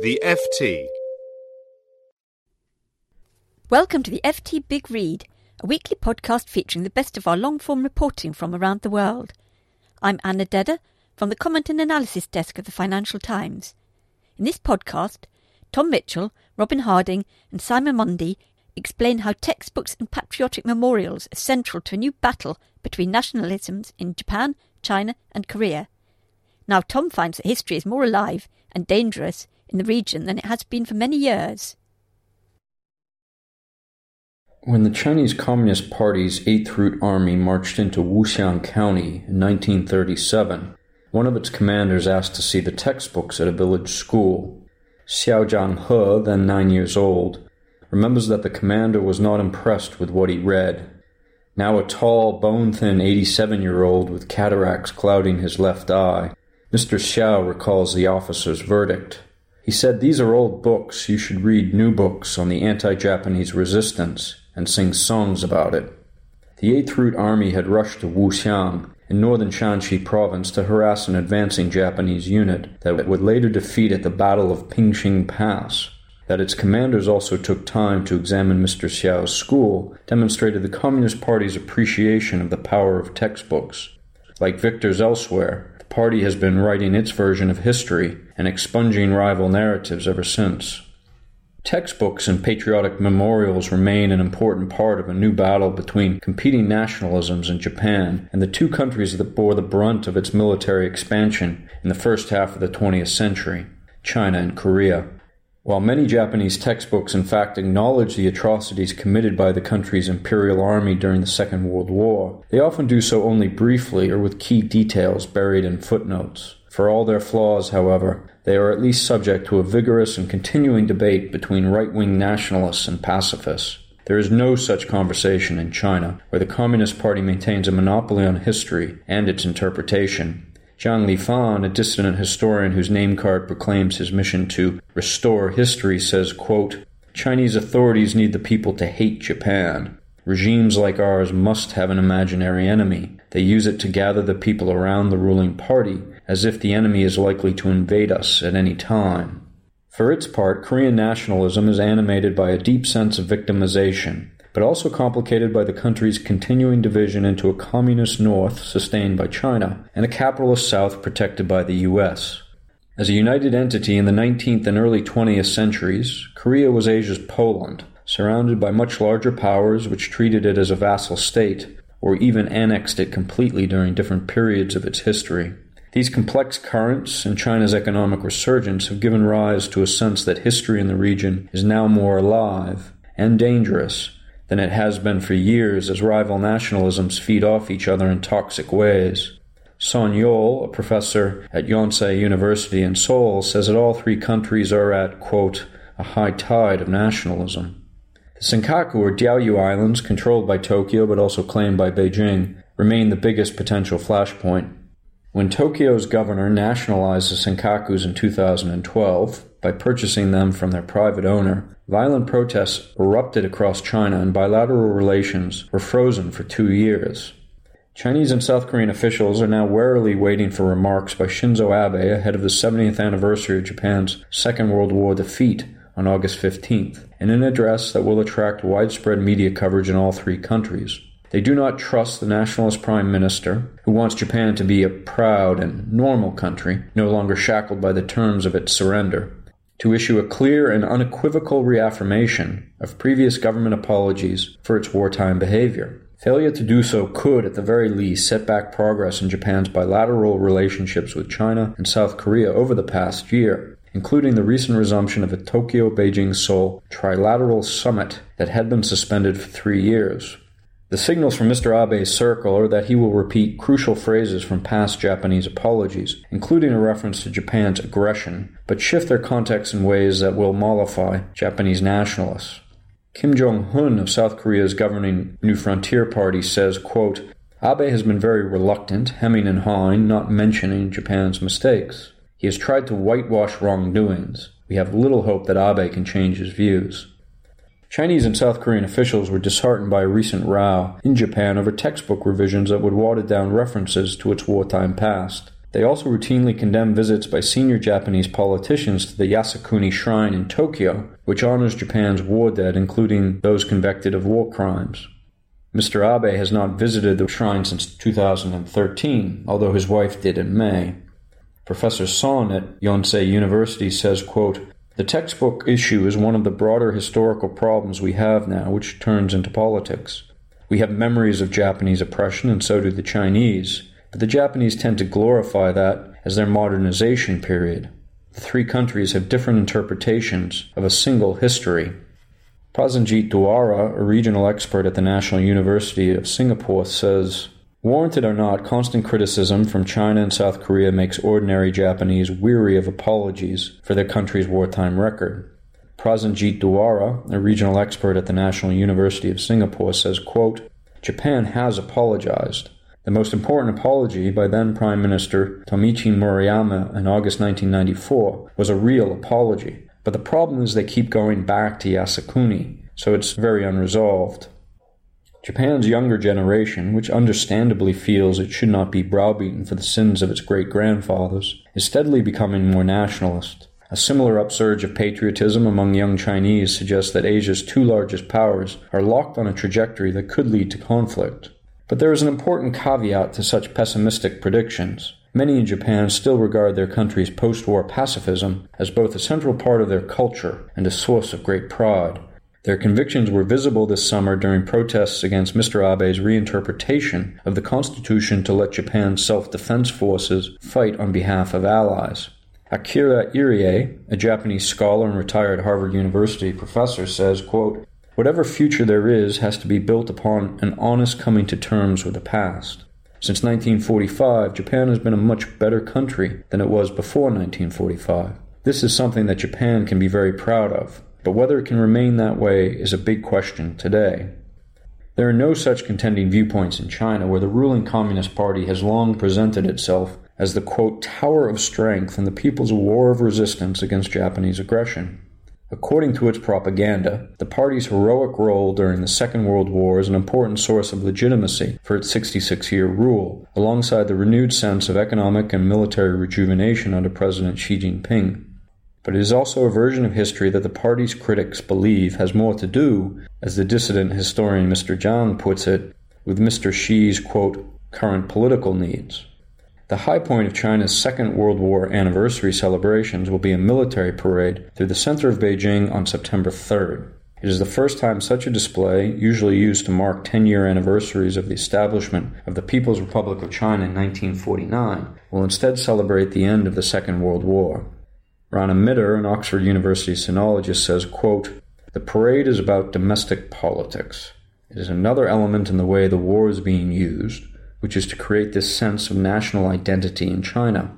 The FT. Welcome to the FT Big Read, a weekly podcast featuring the best of our long form reporting from around the world. I'm Anna Dedder from the Comment and Analysis Desk of the Financial Times. In this podcast, Tom Mitchell, Robin Harding, and Simon Mundy explain how textbooks and patriotic memorials are central to a new battle between nationalisms in Japan, China, and Korea. Now, Tom finds that history is more alive and dangerous in the region than it has been for many years. When the Chinese Communist Party's 8th Route Army marched into Wuxiang County in 1937, one of its commanders asked to see the textbooks at a village school. Xiao Zhanghe, then nine years old, remembers that the commander was not impressed with what he read. Now a tall, bone thin 87 year old with cataracts clouding his left eye, Mr. Xiao recalls the officer's verdict. He said, These are old books. You should read new books on the anti Japanese resistance and sing songs about it. The 8th Route Army had rushed to Wuxiang in northern Shanxi province to harass an advancing Japanese unit that would later defeat at the Battle of Pingxing Pass. That its commanders also took time to examine Mr. Xiao's school demonstrated the Communist Party's appreciation of the power of textbooks. Like victors elsewhere, the party has been writing its version of history and expunging rival narratives ever since. Textbooks and patriotic memorials remain an important part of a new battle between competing nationalisms in Japan and the two countries that bore the brunt of its military expansion in the first half of the 20th century China and Korea. While many Japanese textbooks in fact acknowledge the atrocities committed by the country's imperial army during the Second World War, they often do so only briefly or with key details buried in footnotes. For all their flaws, however, they are at least subject to a vigorous and continuing debate between right wing nationalists and pacifists. There is no such conversation in China, where the Communist Party maintains a monopoly on history and its interpretation, Zhang Lifan, a dissident historian whose name card proclaims his mission to restore history, says, quote, Chinese authorities need the people to hate Japan. Regimes like ours must have an imaginary enemy. They use it to gather the people around the ruling party, as if the enemy is likely to invade us at any time. For its part, Korean nationalism is animated by a deep sense of victimization, but also complicated by the country's continuing division into a communist north sustained by China and a capitalist south protected by the US. As a united entity in the 19th and early 20th centuries, Korea was Asia's Poland, surrounded by much larger powers which treated it as a vassal state, or even annexed it completely during different periods of its history. These complex currents and China's economic resurgence have given rise to a sense that history in the region is now more alive and dangerous than it has been for years as rival nationalisms feed off each other in toxic ways. Son Yol, a professor at Yonsei University in Seoul, says that all three countries are at, quote, a high tide of nationalism. The Senkaku or Diaoyu Islands, controlled by Tokyo but also claimed by Beijing, remain the biggest potential flashpoint. When Tokyo's governor nationalized the Senkakus in 2012 by purchasing them from their private owner, Violent protests erupted across China and bilateral relations were frozen for two years. Chinese and South Korean officials are now warily waiting for remarks by Shinzo Abe ahead of the 70th anniversary of Japan's Second World War defeat on August 15th, in an address that will attract widespread media coverage in all three countries. They do not trust the nationalist prime minister, who wants Japan to be a proud and normal country, no longer shackled by the terms of its surrender to issue a clear and unequivocal reaffirmation of previous government apologies for its wartime behavior. Failure to do so could, at the very least, set back progress in Japan's bilateral relationships with China and South Korea over the past year, including the recent resumption of a Tokyo Beijing Seoul trilateral summit that had been suspended for three years. The signals from Mr. Abe's circle are that he will repeat crucial phrases from past Japanese apologies, including a reference to Japan's aggression, but shift their context in ways that will mollify Japanese nationalists. Kim Jong-hoon of South Korea's governing New Frontier Party says, quote, Abe has been very reluctant, hemming and hawing, not mentioning Japan's mistakes. He has tried to whitewash wrongdoings. We have little hope that Abe can change his views. Chinese and South Korean officials were disheartened by a recent row in Japan over textbook revisions that would water down references to its wartime past. They also routinely condemn visits by senior Japanese politicians to the Yasukuni Shrine in Tokyo, which honors Japan's war dead, including those convicted of war crimes. Mr. Abe has not visited the shrine since 2013, although his wife did in May. Professor Son at Yonsei University says, quote, the textbook issue is one of the broader historical problems we have now, which turns into politics. We have memories of Japanese oppression, and so do the Chinese, but the Japanese tend to glorify that as their modernization period. The three countries have different interpretations of a single history. Prasenjit Duara, a regional expert at the National University of Singapore, says Warranted or not, constant criticism from China and South Korea makes ordinary Japanese weary of apologies for their country's wartime record. Prasenjit Duara, a regional expert at the National University of Singapore, says, quote, Japan has apologized. The most important apology by then Prime Minister Tomiichi Murayama in August 1994 was a real apology. But the problem is they keep going back to Yasukuni, so it's very unresolved. Japan's younger generation, which understandably feels it should not be browbeaten for the sins of its great grandfathers, is steadily becoming more nationalist. A similar upsurge of patriotism among young Chinese suggests that Asia's two largest powers are locked on a trajectory that could lead to conflict. But there is an important caveat to such pessimistic predictions. Many in Japan still regard their country's post war pacifism as both a central part of their culture and a source of great pride. Their convictions were visible this summer during protests against Mr. Abe's reinterpretation of the Constitution to let Japan's self defense forces fight on behalf of allies. Akira Iriye, a Japanese scholar and retired Harvard University professor, says, quote, Whatever future there is has to be built upon an honest coming to terms with the past. Since 1945, Japan has been a much better country than it was before 1945. This is something that Japan can be very proud of but whether it can remain that way is a big question today. There are no such contending viewpoints in China, where the ruling Communist Party has long presented itself as the quote, tower of strength in the people's war of resistance against Japanese aggression. According to its propaganda, the party's heroic role during the Second World War is an important source of legitimacy for its 66 year rule, alongside the renewed sense of economic and military rejuvenation under President Xi Jinping but it is also a version of history that the party's critics believe has more to do, as the dissident historian Mr. Zhang puts it, with Mr. Xi's, quote, current political needs. The high point of China's Second World War anniversary celebrations will be a military parade through the center of Beijing on September 3rd. It is the first time such a display, usually used to mark 10 year anniversaries of the establishment of the People's Republic of China in 1949, will instead celebrate the end of the Second World War. Rana Mitter, an Oxford University sinologist, says, quote, The parade is about domestic politics. It is another element in the way the war is being used, which is to create this sense of national identity in China.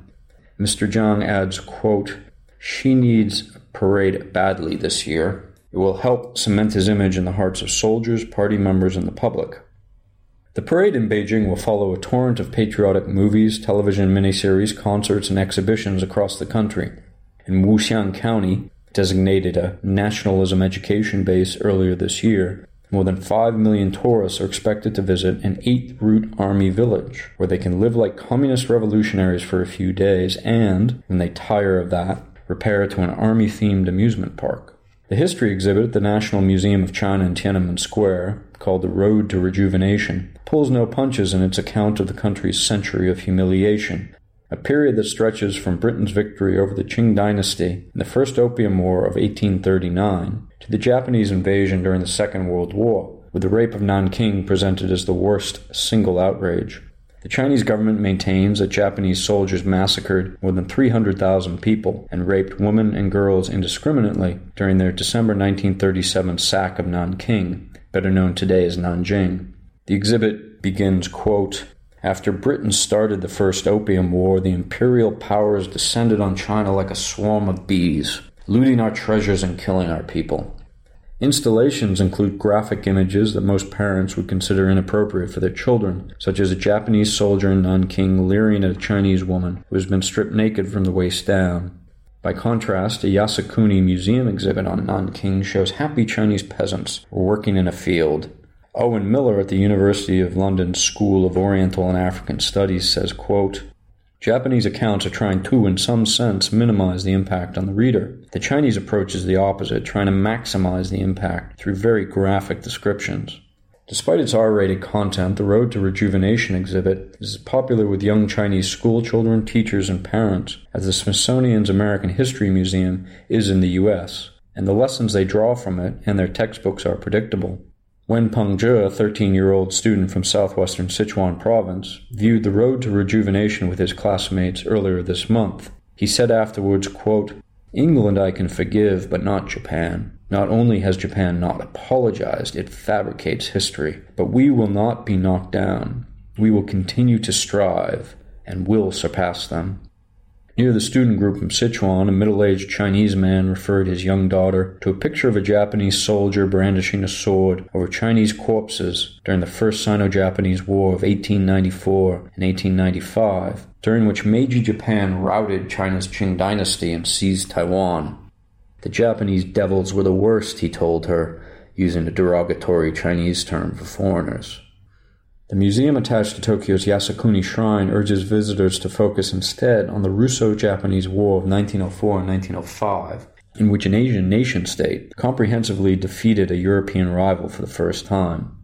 Mr. Zhang adds, quote, Xi needs a parade badly this year. It will help cement his image in the hearts of soldiers, party members, and the public. The parade in Beijing will follow a torrent of patriotic movies, television miniseries, concerts, and exhibitions across the country in Wuxiang County, designated a nationalism education base earlier this year, more than 5 million tourists are expected to visit an 8th Route Army village, where they can live like communist revolutionaries for a few days and, when they tire of that, repair to an army themed amusement park. The history exhibit at the National Museum of China in Tiananmen Square, called The Road to Rejuvenation, pulls no punches in its account of the country's century of humiliation a period that stretches from Britain's victory over the Qing dynasty in the First Opium War of 1839 to the Japanese invasion during the Second World War, with the rape of Nanking presented as the worst single outrage. The Chinese government maintains that Japanese soldiers massacred more than 300,000 people and raped women and girls indiscriminately during their December 1937 sack of Nanking, better known today as Nanjing. The exhibit begins, quote, after Britain started the First Opium War, the imperial powers descended on China like a swarm of bees, looting our treasures and killing our people. Installations include graphic images that most parents would consider inappropriate for their children, such as a Japanese soldier in Nanking leering at a Chinese woman who has been stripped naked from the waist down. By contrast, a Yasukuni museum exhibit on Nanking shows happy Chinese peasants working in a field. Owen Miller at the University of London School of Oriental and African Studies says, quote, Japanese accounts are trying to, in some sense, minimize the impact on the reader. The Chinese approach is the opposite, trying to maximize the impact through very graphic descriptions. Despite its R rated content, the Road to Rejuvenation exhibit is popular with young Chinese schoolchildren, teachers, and parents as the Smithsonian's American History Museum is in the US, and the lessons they draw from it and their textbooks are predictable. Wen Pengzhe, a 13 year old student from southwestern Sichuan province, viewed the road to rejuvenation with his classmates earlier this month. He said afterwards, quote, England I can forgive, but not Japan. Not only has Japan not apologized, it fabricates history. But we will not be knocked down. We will continue to strive and will surpass them. Near the student group from Sichuan, a middle aged Chinese man referred his young daughter to a picture of a Japanese soldier brandishing a sword over Chinese corpses during the First Sino Japanese War of 1894 and 1895, during which Meiji Japan routed China's Qing dynasty and seized Taiwan. The Japanese devils were the worst, he told her, using a derogatory Chinese term for foreigners. The museum attached to Tokyo's Yasukuni Shrine urges visitors to focus instead on the Russo Japanese War of 1904 and 1905, in which an Asian nation state comprehensively defeated a European rival for the first time.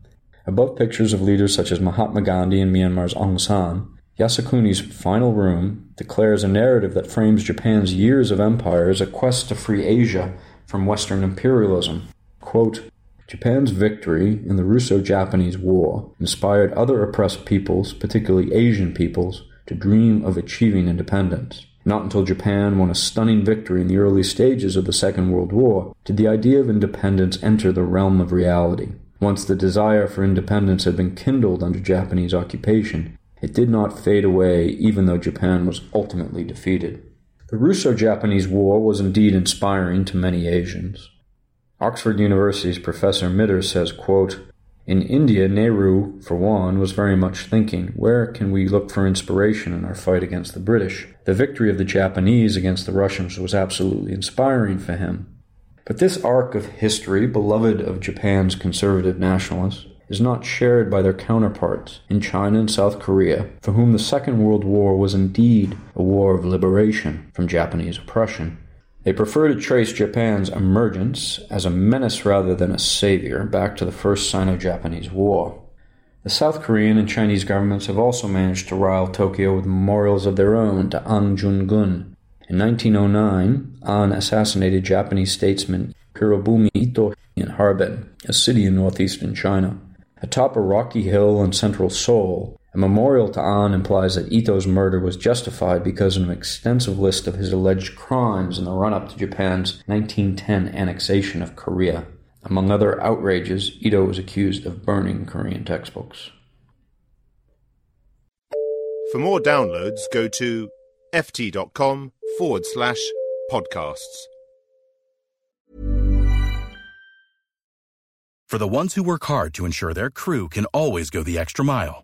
Above pictures of leaders such as Mahatma Gandhi and Myanmar's Aung San, Yasukuni's final room declares a narrative that frames Japan's years of empire as a quest to free Asia from Western imperialism. Quote, Japan's victory in the Russo Japanese War inspired other oppressed peoples, particularly Asian peoples, to dream of achieving independence. Not until Japan won a stunning victory in the early stages of the Second World War did the idea of independence enter the realm of reality. Once the desire for independence had been kindled under Japanese occupation, it did not fade away even though Japan was ultimately defeated. The Russo Japanese War was indeed inspiring to many Asians. Oxford University's Professor Mitter says, quote, in India, Nehru, for one, was very much thinking, where can we look for inspiration in our fight against the British? The victory of the Japanese against the Russians was absolutely inspiring for him. But this arc of history, beloved of Japan's conservative nationalists, is not shared by their counterparts in China and South Korea, for whom the Second World War was indeed a war of liberation from Japanese oppression. They prefer to trace Japan's emergence as a menace rather than a savior back to the First Sino Japanese War. The South Korean and Chinese governments have also managed to rile Tokyo with memorials of their own to An Jung-geun. In 1909, An assassinated Japanese statesman Hirobumi Ito in Harbin, a city in northeastern China. Atop a rocky hill in central Seoul, a memorial to An implies that Ito's murder was justified because of an extensive list of his alleged crimes in the run up to Japan's 1910 annexation of Korea. Among other outrages, Ito was accused of burning Korean textbooks. For more downloads, go to ft.com forward slash podcasts. For the ones who work hard to ensure their crew can always go the extra mile